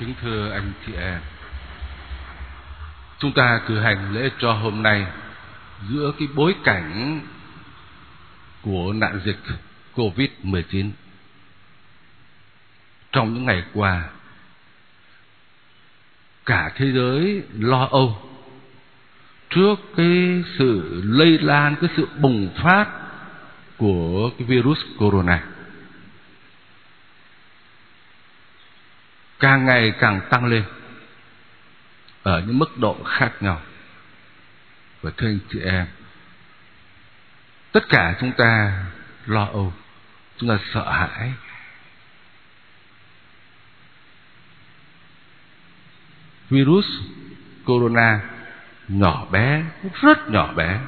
Kính thưa anh chị em, chúng ta cử hành lễ cho hôm nay giữa cái bối cảnh của nạn dịch Covid-19. Trong những ngày qua, cả thế giới lo âu trước cái sự lây lan, cái sự bùng phát của cái virus corona. Càng ngày càng tăng lên. Ở những mức độ khác nhau. Và thưa anh chị em, tất cả chúng ta lo âu, chúng ta sợ hãi. Virus corona nhỏ bé, rất nhỏ bé,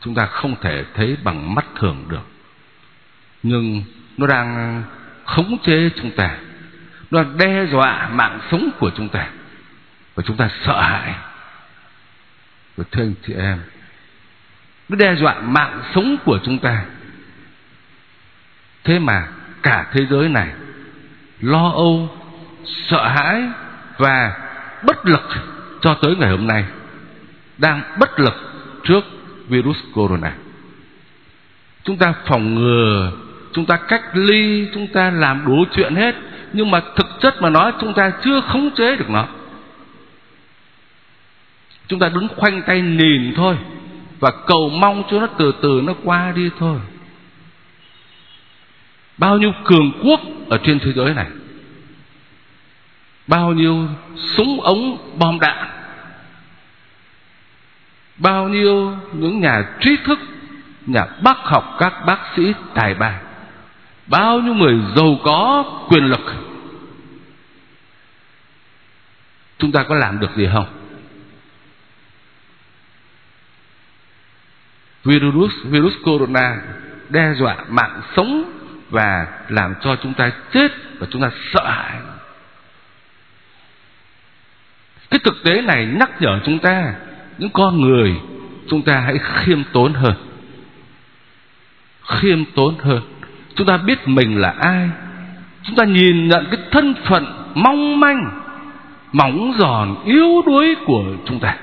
chúng ta không thể thấy bằng mắt thường được. Nhưng nó đang khống chế chúng ta nó đe dọa mạng sống của chúng ta. Và chúng ta sợ hãi. Và thưa anh chị em, nó đe dọa mạng sống của chúng ta. Thế mà cả thế giới này lo âu, sợ hãi và bất lực cho tới ngày hôm nay đang bất lực trước virus corona. Chúng ta phòng ngừa, chúng ta cách ly, chúng ta làm đủ chuyện hết nhưng mà thực chất mà nói, chúng ta chưa khống chế được nó. Chúng ta đứng khoanh tay nhìn thôi, và cầu mong cho nó từ từ nó qua đi thôi. Bao nhiêu cường quốc ở trên thế giới này, bao nhiêu súng ống bom đạn, bao nhiêu những nhà trí thức, nhà bác học các bác sĩ tài ba bao nhiêu người giàu có, quyền lực. Chúng ta có làm được gì không? Virus virus corona đe dọa mạng sống và làm cho chúng ta chết và chúng ta sợ hãi. Cái thực tế này nhắc nhở chúng ta, những con người chúng ta hãy khiêm tốn hơn. Khiêm tốn hơn chúng ta biết mình là ai. Chúng ta nhìn nhận cái thân phận mong manh mỏng giòn yếu đuối của chúng ta.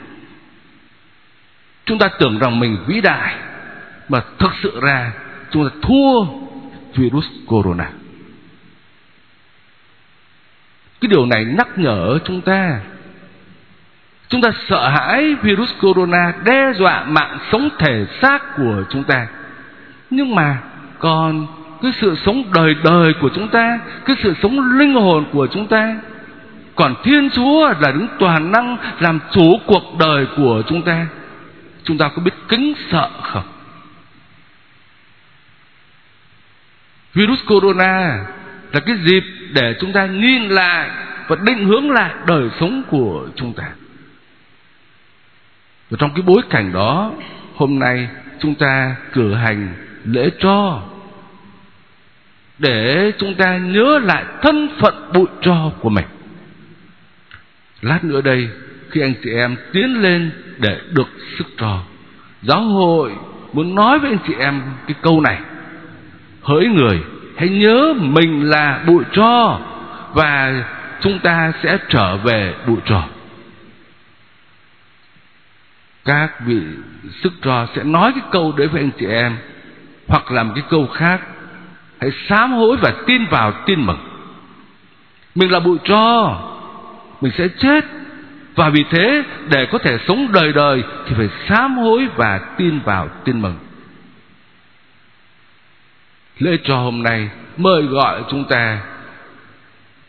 Chúng ta tưởng rằng mình vĩ đại, mà thực sự ra chúng ta thua virus corona. Cái điều này nhắc nhở chúng ta. Chúng ta sợ hãi virus corona đe dọa mạng sống thể xác của chúng ta. Nhưng mà còn cái sự sống đời đời của chúng ta cái sự sống linh hồn của chúng ta. Còn thiên chúa là đứng toàn năng, làm chủ cuộc đời của chúng ta. Chúng ta có biết kính sợ không? Virus corona là cái dịp để chúng ta nhìn lại và định hướng lại đời sống của chúng ta. Và trong cái bối cảnh đó, hôm nay chúng ta cử hành lễ cho để chúng ta nhớ lại thân phận bụi tro của mình. Lát nữa đây, khi anh chị em tiến lên để được sức trò giáo hội muốn nói với anh chị em cái câu này. Hỡi người, hãy nhớ mình là bụi tro và chúng ta sẽ trở về bụi tro. Các vị sức trò sẽ nói cái câu đấy với anh chị em hoặc làm cái câu khác hãy sám hối và tin vào tin mừng. Mình là bụi tro, mình sẽ chết. Và vì thế, để có thể sống đời đời, thì phải sám hối và tin vào tin mừng. Lễ cho hôm nay, mời gọi chúng ta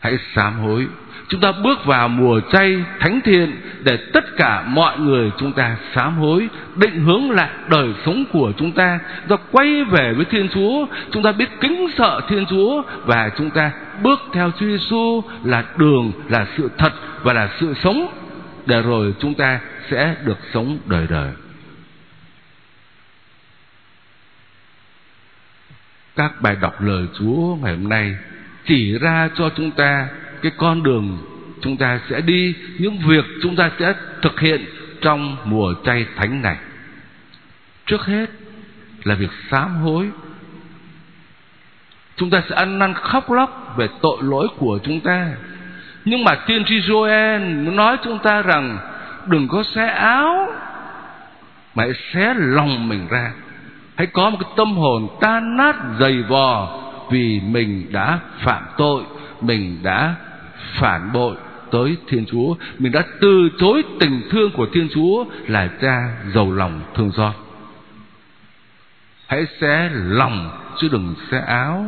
hãy sám hối. Chúng ta bước vào mùa chay thánh thiện để tất cả mọi người chúng ta sám hối, định hướng lại đời sống của chúng ta. Do quay về với thiên chúa. Chúng ta biết kính sợ thiên chúa và chúng ta bước theo chúa giêsu là đường, là sự thật và là sự sống. Để rồi chúng ta sẽ được sống đời đời. Các bài đọc lời chúa ngày hôm nay chỉ ra cho chúng ta cái con đường chúng ta sẽ đi, những việc chúng ta sẽ thực hiện trong mùa chay thánh này. Trước hết là việc sám hối. Chúng ta sẽ ăn năn khóc lóc về tội lỗi của chúng ta. Nhưng mà tiên tri Joel nói chúng ta rằng, đừng có xé áo, mà hãy xé lòng mình ra. Hãy có một cái tâm hồn tan nát, dày vò vì mình đã phạm tội, mình đã phản bội tới Thiên Chúa. Mình đã từ chối tình thương của Thiên Chúa là cha giàu lòng thương xót. Hãy xé lòng chứ đừng xé áo.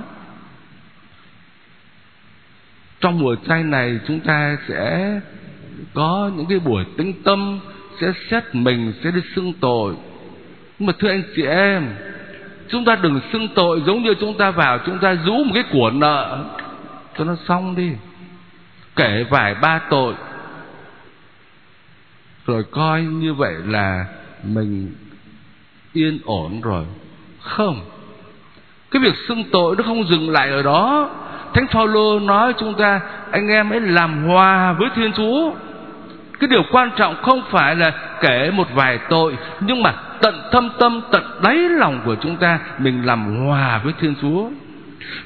Trong mùa chay này, chúng ta sẽ có những cái buổi tĩnh tâm, sẽ xét mình, sẽ đi xưng tội. Nhưng mà thưa anh chị em chúng ta đừng xưng tội giống như chúng ta vào, chúng ta rũ một cái của nợ. Cho nó xong đi. Kể vài ba tội. Rồi coi như vậy là mình yên ổn rồi. Không. Cái việc xưng tội nó không dừng lại ở đó. Thánh phaolô nói chúng ta, anh em hãy làm hòa với thiên chúa. Cái điều quan trọng không phải là kể một vài tội, nhưng mà tận thâm tâm, tận đáy lòng của chúng ta mình làm hòa với thiên chúa.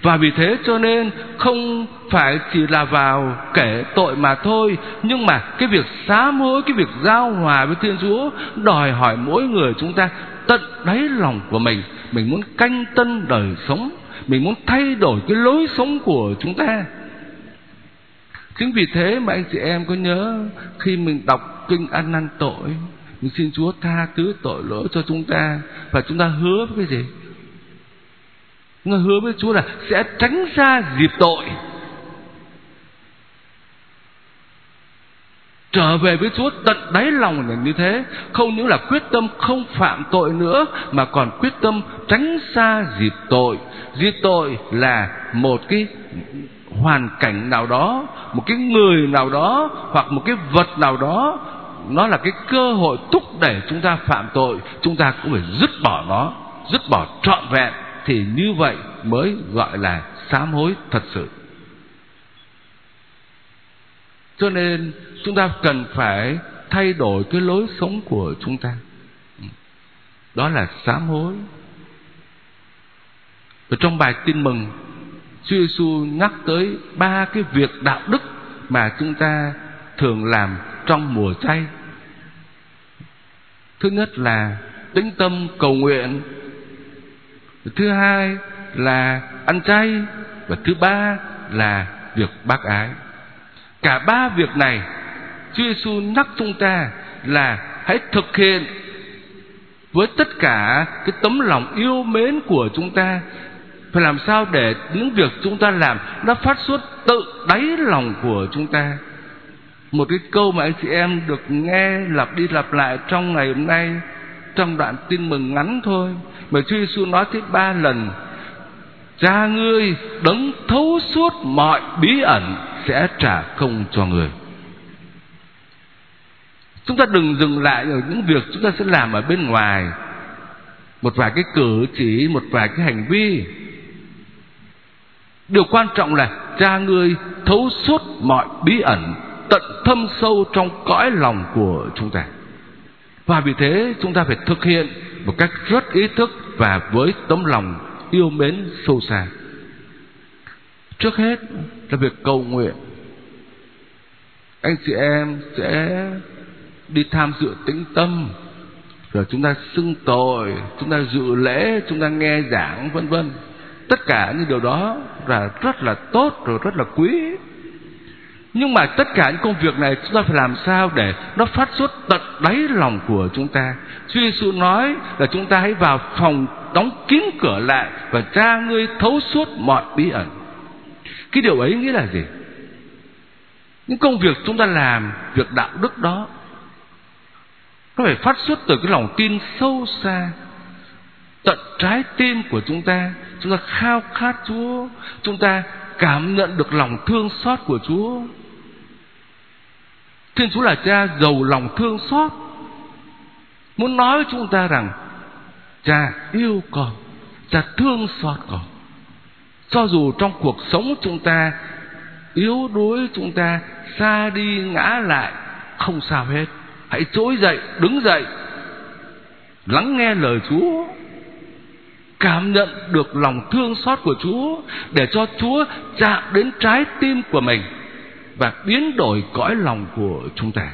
Và vì thế cho nên không phải chỉ là vào kể tội mà thôi, nhưng mà cái việc xá hối cái việc giao hòa với thiên chúa đòi hỏi mỗi người chúng ta tận đáy lòng của mình. Mình muốn canh tân đời sống, mình muốn thay đổi cái lối sống của chúng ta. Chính vì thế mà anh chị em có nhớ khi mình đọc kinh ăn năn tội mình xin chúa tha thứ tội lỗi cho chúng ta và chúng ta hứa với cái gì? Chúng ta hứa với Chúa là sẽ tránh ra dịp tội. Trở về với Chúa tận đáy lòng là như thế. Không những là quyết tâm không phạm tội nữa, mà còn quyết tâm tránh xa dịp tội. Dịp tội là một cái hoàn cảnh nào đó, một cái người nào đó hoặc một cái vật nào đó nó là cái cơ hội thúc đẩy chúng ta phạm tội, chúng ta cũng phải dứt bỏ nó, dứt bỏ trọn vẹn. Thì như vậy mới gọi là sám hối thật sự. Cho nên chúng ta cần phải thay đổi cái lối sống của chúng ta. Đó là sám hối. Ở trong bài tin mừng, Chúa Giêsu nhắc tới ba cái việc đạo đức mà chúng ta thường làm trong mùa chay. Thứ nhất là tĩnh tâm cầu nguyện. Thứ hai là ăn chay và thứ ba là việc bác ái. Cả ba việc này, Chúa Giêsu nhắc chúng ta là hãy thực hiện với tất cả cái tấm lòng yêu mến của chúng ta phải làm sao để những việc chúng ta làm nó phát xuất tự đáy lòng của chúng ta một cái câu mà anh chị em được nghe lặp đi lặp lại trong ngày hôm nay, trong đoạn tin mừng ngắn thôi. Mà Chúa Giêsu nói tới ba lần, cha ngươi đấng thấu suốt mọi bí ẩn sẽ trả công cho người chúng ta đừng dừng lại ở những việc chúng ta sẽ làm ở bên ngoài. Một vài cái cử chỉ, một vài cái hành vi. Điều quan trọng là cha ngươi thấu suốt mọi bí ẩn tận thâm sâu trong cõi lòng của chúng ta. Và vì thế, chúng ta phải thực hiện một cách rất ý thức và với tấm lòng yêu mến sâu xa. Trước hết là việc cầu nguyện. Anh chị em sẽ đi tham dự tĩnh tâm, rồi chúng ta xưng tội, chúng ta dự lễ, chúng ta nghe giảng, vân vân. Tất cả những điều đó là rất là tốt, rồi rất là quý nhưng mà tất cả những công việc này chúng ta phải làm sao để nó phát xuất tận đáy lòng của chúng ta? Chúa Giêsu nói là chúng ta hãy vào phòng đóng kín cửa lại và cha ngươi thấu suốt mọi bí ẩn. Cái điều ấy nghĩa là gì? Những công việc chúng ta làm, việc đạo đức đó, nó phải phát xuất từ cái lòng tin sâu xa, tận trái tim của chúng ta. Chúng ta khao khát Chúa, chúng ta cảm nhận được lòng thương xót của Chúa. Thiên Chúa là cha giàu lòng thương xót. Muốn nói với chúng ta rằng, cha yêu con, cha thương xót con. Cho dù trong cuộc sống chúng ta, yếu đuối chúng ta, xa đi ngã lại, không sao hết. Hãy trỗi dậy, đứng dậy, lắng nghe lời Chúa. Cảm nhận được lòng thương xót của Chúa để cho Chúa chạm đến trái tim của mình và biến đổi cõi lòng của chúng ta.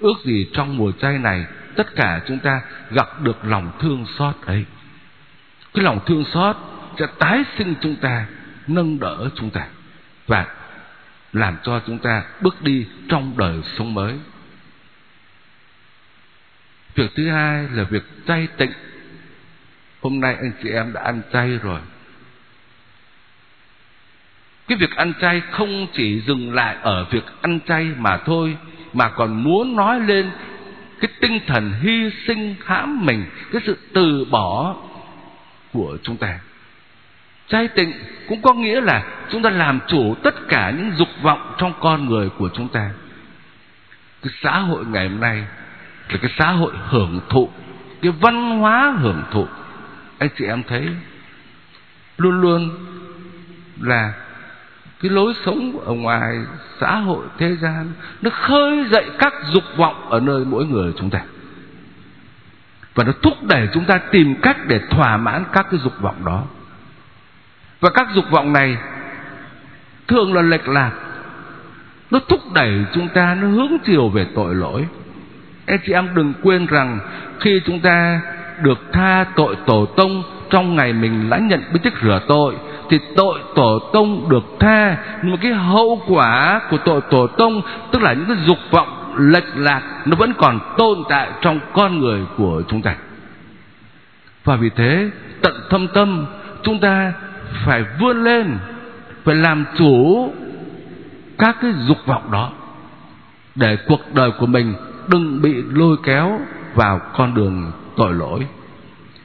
Ước gì trong mùa chay này, tất cả chúng ta gặp được lòng thương xót ấy. Cái lòng thương xót sẽ tái sinh chúng ta, nâng đỡ chúng ta và làm cho chúng ta bước đi trong đời sống mới. Việc thứ hai là việc chay tịnh. Hôm nay anh chị em đã ăn chay rồi cái việc ăn chay không chỉ dừng lại ở việc ăn chay mà thôi, mà còn muốn nói lên cái tinh thần hy sinh hãm mình, cái sự từ bỏ của chúng ta. Chay tịnh cũng có nghĩa là chúng ta làm chủ tất cả những dục vọng trong con người của chúng ta. Cái xã hội ngày hôm nay là cái xã hội hưởng thụ, cái văn hóa hưởng thụ. Anh chị em thấy luôn luôn là cái lối sống ở ngoài xã hội, thế gian, nó khơi dậy các dục vọng ở nơi mỗi người chúng ta. Và nó thúc đẩy chúng ta tìm cách để thỏa mãn các cái dục vọng đó. Và các dục vọng này thường là lệch lạc. Nó thúc đẩy chúng ta, nó hướng chiều về tội lỗi. Anh chị em đừng quên rằng khi chúng ta được tha tội tổ tông trong ngày mình lãnh nhận bí tích rửa tội thì tội tổ tông được tha. Nhưng mà cái hậu quả của tội tổ tông, tức là những cái dục vọng lệch lạc, nó vẫn còn tồn tại trong con người của chúng ta. Và vì thế, tận thâm tâm, chúng ta phải vươn lên, phải làm chủ các cái dục vọng đó, để cuộc đời của mình đừng bị lôi kéo vào con đường tội lỗi.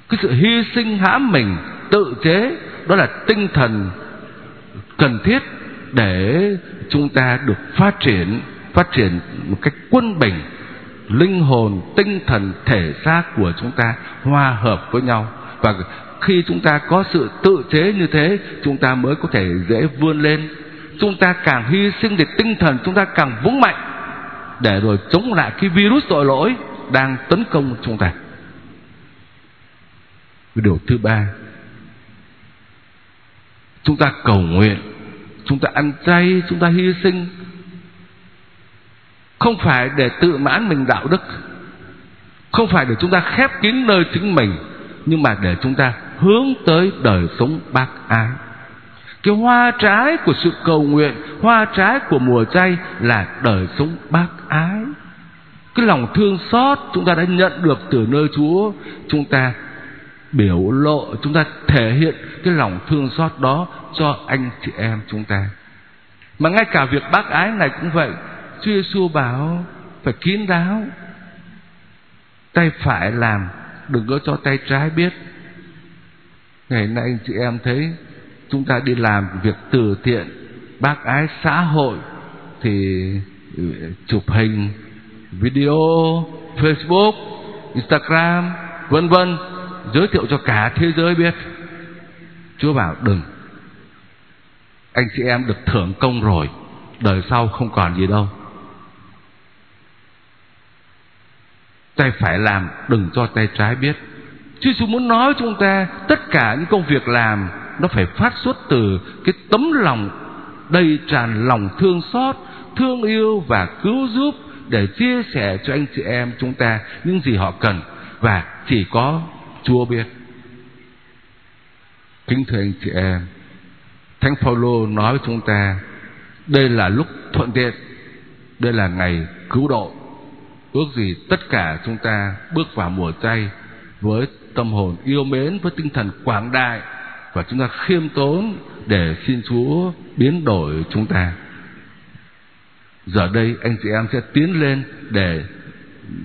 Cái sự hy sinh hãm mình, tự chế đó là tinh thần cần thiết để chúng ta được phát triển phát triển một cách quân bình, linh hồn, tinh thần, thể xác của chúng ta hòa hợp với nhau. Và khi chúng ta có sự tự chế như thế, chúng ta mới có thể dễ vươn lên. Chúng ta càng hy sinh thì tinh thần, chúng ta càng vững mạnh để rồi chống lại cái virus tội lỗi đang tấn công chúng ta. Điều thứ ba chúng ta cầu nguyện, chúng ta ăn chay, chúng ta hy sinh. Không phải để tự mãn mình đạo đức, không phải để chúng ta khép kín nơi chính mình, nhưng mà để chúng ta hướng tới đời sống bác ái. Cái hoa trái của sự cầu nguyện, hoa trái của mùa chay là đời sống bác ái. Cái lòng thương xót chúng ta đã nhận được từ nơi chúa, chúng ta biểu lộ, chúng ta thể hiện cái lòng thương xót đó cho anh chị em chúng ta. Mà ngay cả việc bác ái này cũng vậy. Chúa Giêsu bảo phải kín đáo. Tay phải làm, đừng có cho tay trái biết. Ngày nay anh chị em thấy chúng ta đi làm việc từ thiện, bác ái xã hội, thì chụp hình, video, facebook, instagram, vân vân giới thiệu cho cả thế giới biết. Chúa bảo đừng. Anh chị em được thưởng công rồi đời sau không còn gì đâu. Tay phải làm đừng cho tay trái biết. Chúa Giêsu muốn nói chúng ta tất cả những công việc làm nó phải phát xuất từ cái tấm lòng đầy tràn lòng thương xót, thương yêu và cứu giúp để chia sẻ cho anh chị em chúng ta những gì họ cần. Và chỉ có Chúa biết. Kính thưa anh chị em, Thánh Phaolô nói với chúng ta, đây là lúc thuận tiện, đây là ngày cứu độ. Ước gì tất cả chúng ta bước vào mùa chay với tâm hồn yêu mến với tinh thần quảng đại và chúng ta khiêm tốn để xin Chúa biến đổi chúng ta. Giờ đây anh chị em sẽ tiến lên để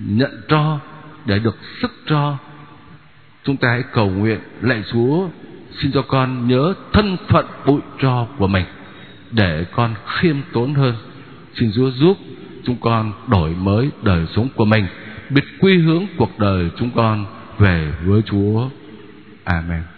nhận cho, để được sức cho. Chúng ta hãy cầu nguyện lạy Chúa xin cho con nhớ thân phận bụi tro của mình để con khiêm tốn hơn. Xin Chúa giúp chúng con đổi mới đời sống của mình, biết quy hướng cuộc đời chúng con về với Chúa. Amen.